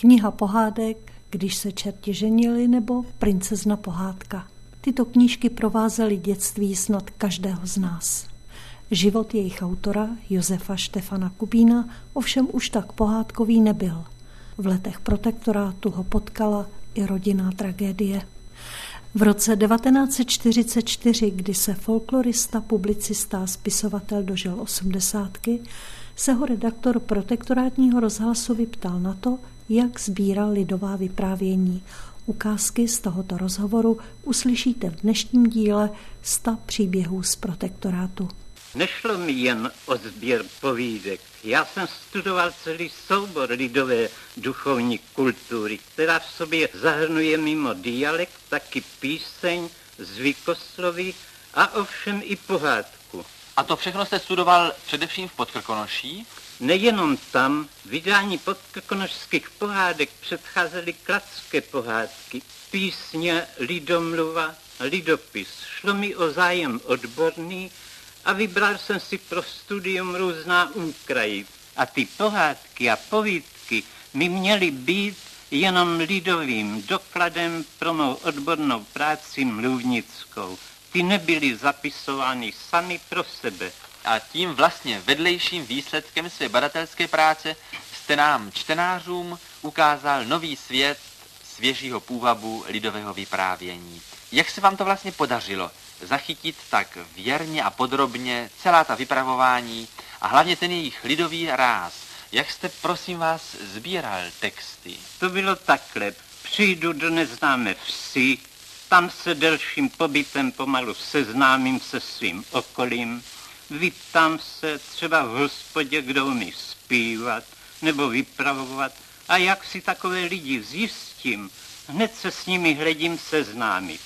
Kniha pohádek, když se čerti ženili, nebo princezna pohádka. Tyto knížky provázely dětství snad každého z nás. Život jejich autora, Josefa Štefana Kubína, ovšem už tak pohádkový nebyl. V letech protektorátu ho potkala i rodinná tragédie. V roce 1944, kdy se folklorista, publicista a spisovatel dožil osmdesátky, se ho redaktor protektorátního rozhlasu vyptal na to, jak sbíral lidová vyprávění. Ukázky z tohoto rozhovoru uslyšíte v dnešním díle 100 příběhů z protektorátu. Nešlo mi jen o sběr povídek. Já jsem studoval celý soubor lidové duchovní kultury, která v sobě zahrnuje mimo dialekt taky píseň, zvykosloví a ovšem i pohádku. A to všechno jste studoval především v Podkrkonoší? Nejenom tam, vydání podkrkonožských pohádek předcházely kladské pohádky, písně, lidomluva, lidopis. Šlo mi o zájem odborný a vybral jsem si pro studium různá úkraji. A ty pohádky a povídky mi měly být jenom lidovým dokladem pro mou odbornou práci mluvnickou. Ty nebyly zapisovány sami pro sebe, a tím vlastně vedlejším výsledkem své badatelské práce jste nám, čtenářům, ukázal nový svět svěžího půvabu lidového vyprávění. Jak se vám to vlastně podařilo zachytit tak věrně a podrobně celá ta vypravování a hlavně ten jejich lidový ráz? Jak jste, prosím vás, sbíral texty? To bylo takhle. Přijdu do neznámé vsi, tam se delším pobytem pomalu seznámím se svým okolím, vyptám se třeba v hospodě, kdo umí zpívat nebo vypravovat a jak si takové lidi zjistím, hned se s nimi hledím seznámit.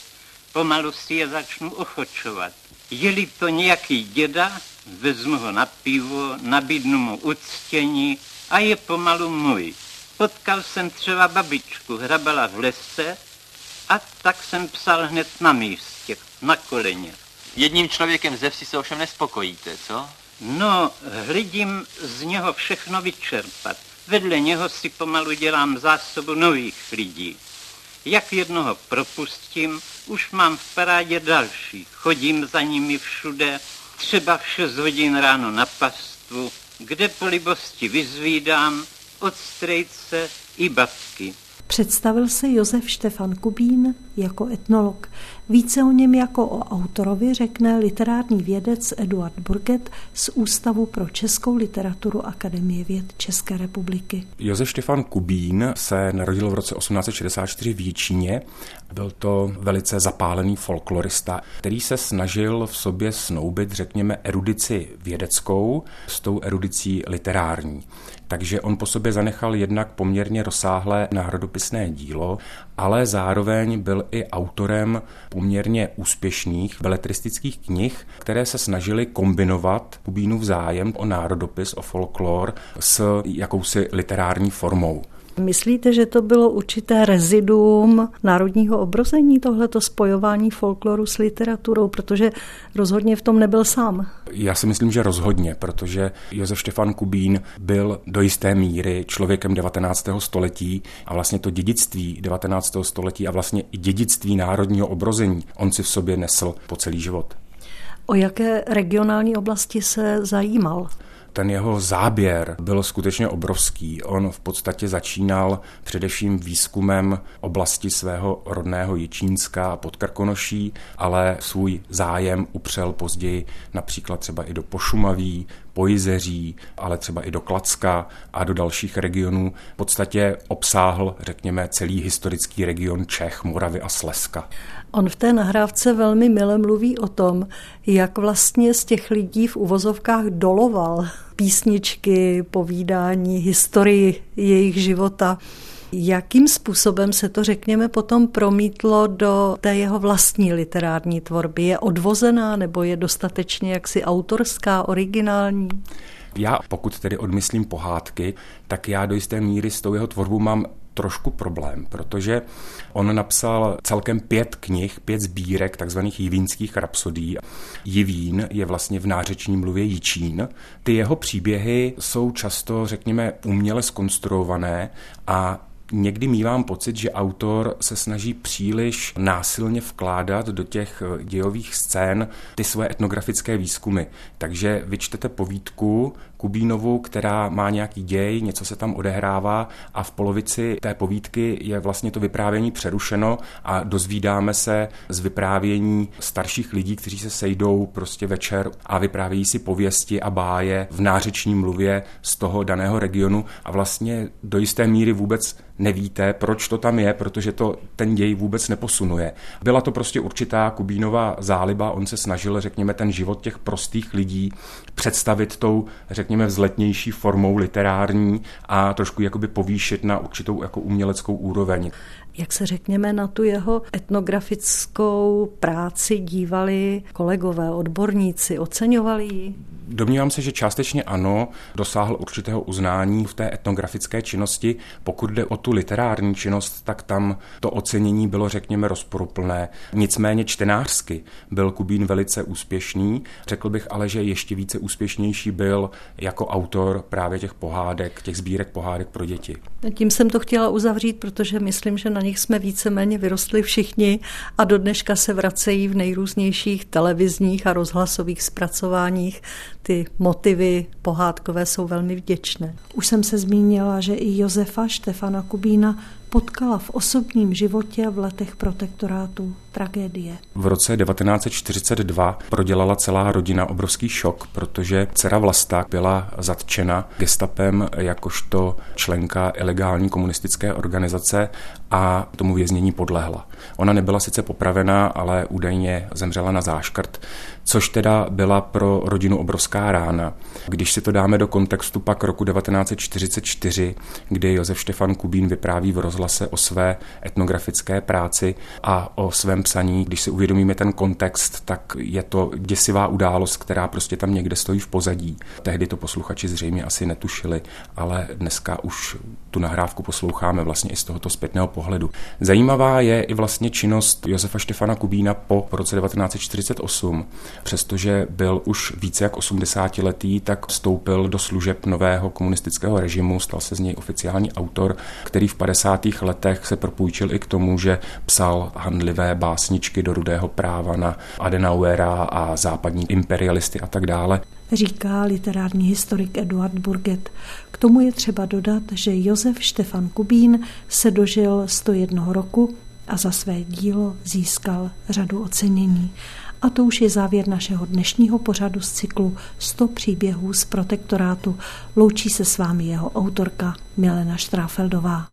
Pomalu si je začnu ochočovat. Je-li to nějaký děda, vezmu ho na pivo, nabídnu mu uctění a je pomalu můj. Potkal jsem třeba babičku, hrabala v lese a tak jsem psal hned na místě, na koleně. Jedním člověkem ze vsi se ovšem nespokojíte, co? No, hledím z něho všechno vyčerpat. Vedle něho si pomalu dělám zásobu nových lidí. Jak jednoho propustím, už mám v parádě další. Chodím za nimi všude, třeba v 6 hodin ráno na pastvu, kde po libosti vyzvídám od strejce i babky. Představil se Josef Štefan Kubín jako etnolog. Více o něm jako o autorovi řekne literární vědec Eduard Burget z Ústavu pro českou literaturu Akademie věd České republiky. Josef Štefan Kubín se narodil v roce 1864 v Jíčíně. Byl to velice zapálený folklorista, který se snažil v sobě snoubit, řekněme, erudici vědeckou s tou erudicí literární. Takže on po sobě zanechal jednak poměrně rozsáhlé národopisné dílo, ale zároveň byl i autorem poměrně úspěšných beletristických knih, které se snažily kombinovat Kubínův zájem o národopis, o folklor s jakousi literární formou. Myslíte, že to bylo určité reziduum národního obrození, tohleto spojování folkloru s literaturou, protože rozhodně v tom nebyl sám? Já si myslím, že rozhodně, protože Josef Štefan Kubín byl do jisté míry člověkem 19. století a vlastně to dědictví 19. století a vlastně i dědictví národního obrození on si v sobě nesl po celý život. O jaké regionální oblasti se zajímal? Ten jeho záběr byl skutečně obrovský. On v podstatě začínal především výzkumem oblasti svého rodného Jičínska a Podkrkonoší, ale svůj zájem upřel později například třeba i do Pošumaví, Pojizeří, ale třeba i do Klacka a do dalších regionů. V podstatě obsáhl, řekněme, celý historický region Čech, Moravy a Slezska. On v té nahrávce velmi mile mluví o tom, jak vlastně z těch lidí v uvozovkách doloval písničky, povídání, historii jejich života. Jakým způsobem se to, řekněme, potom promítlo do té jeho vlastní literární tvorby? Je odvozená nebo je dostatečně jaksi autorská, originální? Já, pokud tedy odmyslím pohádky, tak já do jisté míry s tou jeho tvorbou mám trošku problém, protože on napsal celkem pět knih, pět sbírek takzvaných jivínských rapsodí. Jivín je vlastně v nářeční mluvě Jičín. Ty jeho příběhy jsou často, řekněme, uměle skonstruované a Někdy mývám pocit, že autor se snaží příliš násilně vkládat do těch eh, dějových scén ty svoje etnografické výzkumy. Takže vyčtete povídku Kubínovu, která má nějaký děj, něco se tam odehrává a v polovici té povídky je vlastně to vyprávění přerušeno a dozvídáme se z vyprávění starších lidí, kteří se sejdou prostě večer a vyprávějí si pověsti a báje v nářeční mluvě z toho daného regionu a vlastně do jisté míry vůbec nevíte, proč to tam je, protože to ten děj vůbec neposunuje. Byla to prostě určitá Kubínová záliba, on se snažil, řekněme, ten život těch prostých lidí představit tou, řekněme, vzletnější formou literární a trošku jakoby povýšit na určitou jako uměleckou úroveň jak se řekněme na tu jeho etnografickou práci dívali kolegové, odborníci, oceňovali ji? Domnívám se, že částečně ano, dosáhl určitého uznání v té etnografické činnosti. Pokud jde o tu literární činnost, tak tam to ocenění bylo, řekněme, rozporuplné. Nicméně čtenářsky byl Kubín velice úspěšný. Řekl bych ale, že ještě více úspěšnější byl jako autor právě těch pohádek, těch sbírek pohádek pro děti. Tím jsem to chtěla uzavřít, protože myslím, že na nich jsme víceméně vyrostli všichni a do dneška se vracejí v nejrůznějších televizních a rozhlasových zpracováních. Ty motivy pohádkové jsou velmi vděčné. Už jsem se zmínila, že i Josefa Štefana Kubína potkala v osobním životě v letech protektorátu tragédie. V roce 1942 prodělala celá rodina obrovský šok, protože dcera Vlasta byla zatčena gestapem jakožto členka ilegální komunistické organizace a tomu věznění podlehla. Ona nebyla sice popravená, ale údajně zemřela na záškrt, což teda byla pro rodinu obrovská rána. Když si to dáme do kontextu pak roku 1944, kdy Josef Štefan Kubín vypráví v rozhlase o své etnografické práci a o svém psaní, když si uvědomíme ten kontext, tak je to děsivá událost, která prostě tam někde stojí v pozadí. Tehdy to posluchači zřejmě asi netušili, ale dneska už tu nahrávku posloucháme vlastně i z tohoto zpětného pohledu. Zajímavá je i vlastně činnost Josefa Štefana Kubína po roce 1948. Přestože byl už více jak 80 letý, tak vstoupil do služeb nového komunistického režimu, stal se z něj oficiální autor, který v 50. letech se propůjčil i k tomu, že psal handlivé básničky do rudého práva na Adenauera a západní imperialisty a tak dále říká literární historik Eduard Burget. K tomu je třeba dodat, že Josef Štefan Kubín se dožil 101 roku a za své dílo získal řadu ocenění. A to už je závěr našeho dnešního pořadu z cyklu 100 příběhů z protektorátu. Loučí se s vámi jeho autorka Milena Štráfeldová.